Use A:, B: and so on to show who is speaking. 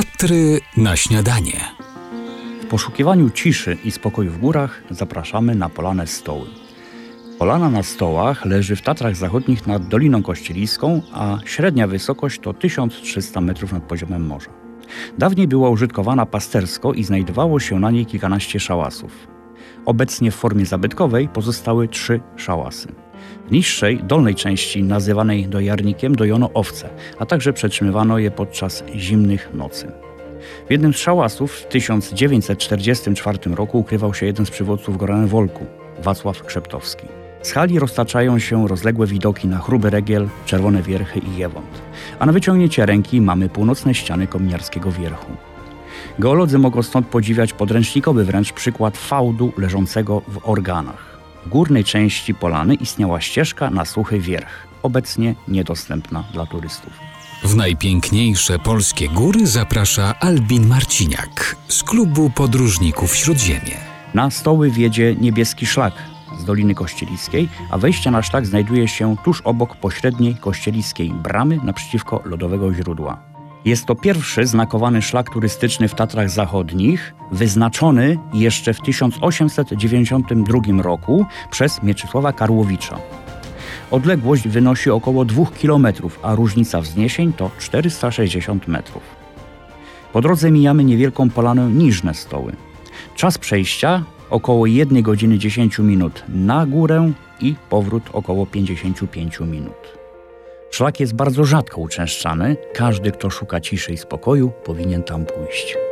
A: Tatry na śniadanie.
B: W poszukiwaniu ciszy i spokoju w górach zapraszamy na Polanę Stoły. Polana na Stołach leży w Tatrach Zachodnich nad Doliną Kościeliską, a średnia wysokość to 1300 metrów nad poziomem morza. Dawniej była użytkowana pastersko i znajdowało się na niej kilkanaście szałasów. Obecnie w formie zabytkowej pozostały trzy szałasy. Niższej, dolnej części, nazywanej dojarnikiem, dojono owce, a także przetrzymywano je podczas zimnych nocy. W jednym z szałasów w 1944 roku ukrywał się jeden z przywódców Gorany Wolku, Wacław Krzeptowski. Z hali roztaczają się rozległe widoki na Chruby Regiel, Czerwone Wierchy i Jewąt, a na wyciągnięcie ręki mamy północne ściany Kominiarskiego Wierchu. Geolodzy mogą stąd podziwiać podręcznikowy wręcz przykład fałdu leżącego w organach. W górnej części Polany istniała ścieżka na suchy wierch, obecnie niedostępna dla turystów.
A: W najpiękniejsze polskie góry zaprasza Albin Marciniak z klubu podróżników Śródziemie.
B: Na stoły wiedzie niebieski szlak z Doliny Kościeliskiej, a wejście na szlak znajduje się tuż obok pośredniej kościeliskiej bramy naprzeciwko lodowego źródła. Jest to pierwszy znakowany szlak turystyczny w Tatrach Zachodnich, wyznaczony jeszcze w 1892 roku przez Mieczysława Karłowicza. Odległość wynosi około 2 km, a różnica wzniesień to 460 metrów. Po drodze mijamy niewielką polanę Niżne Stoły. Czas przejścia około 1 godziny 10 minut na górę i powrót około 55 minut. Szlak jest bardzo rzadko uczęszczany. Każdy, kto szuka ciszy i spokoju, powinien tam pójść.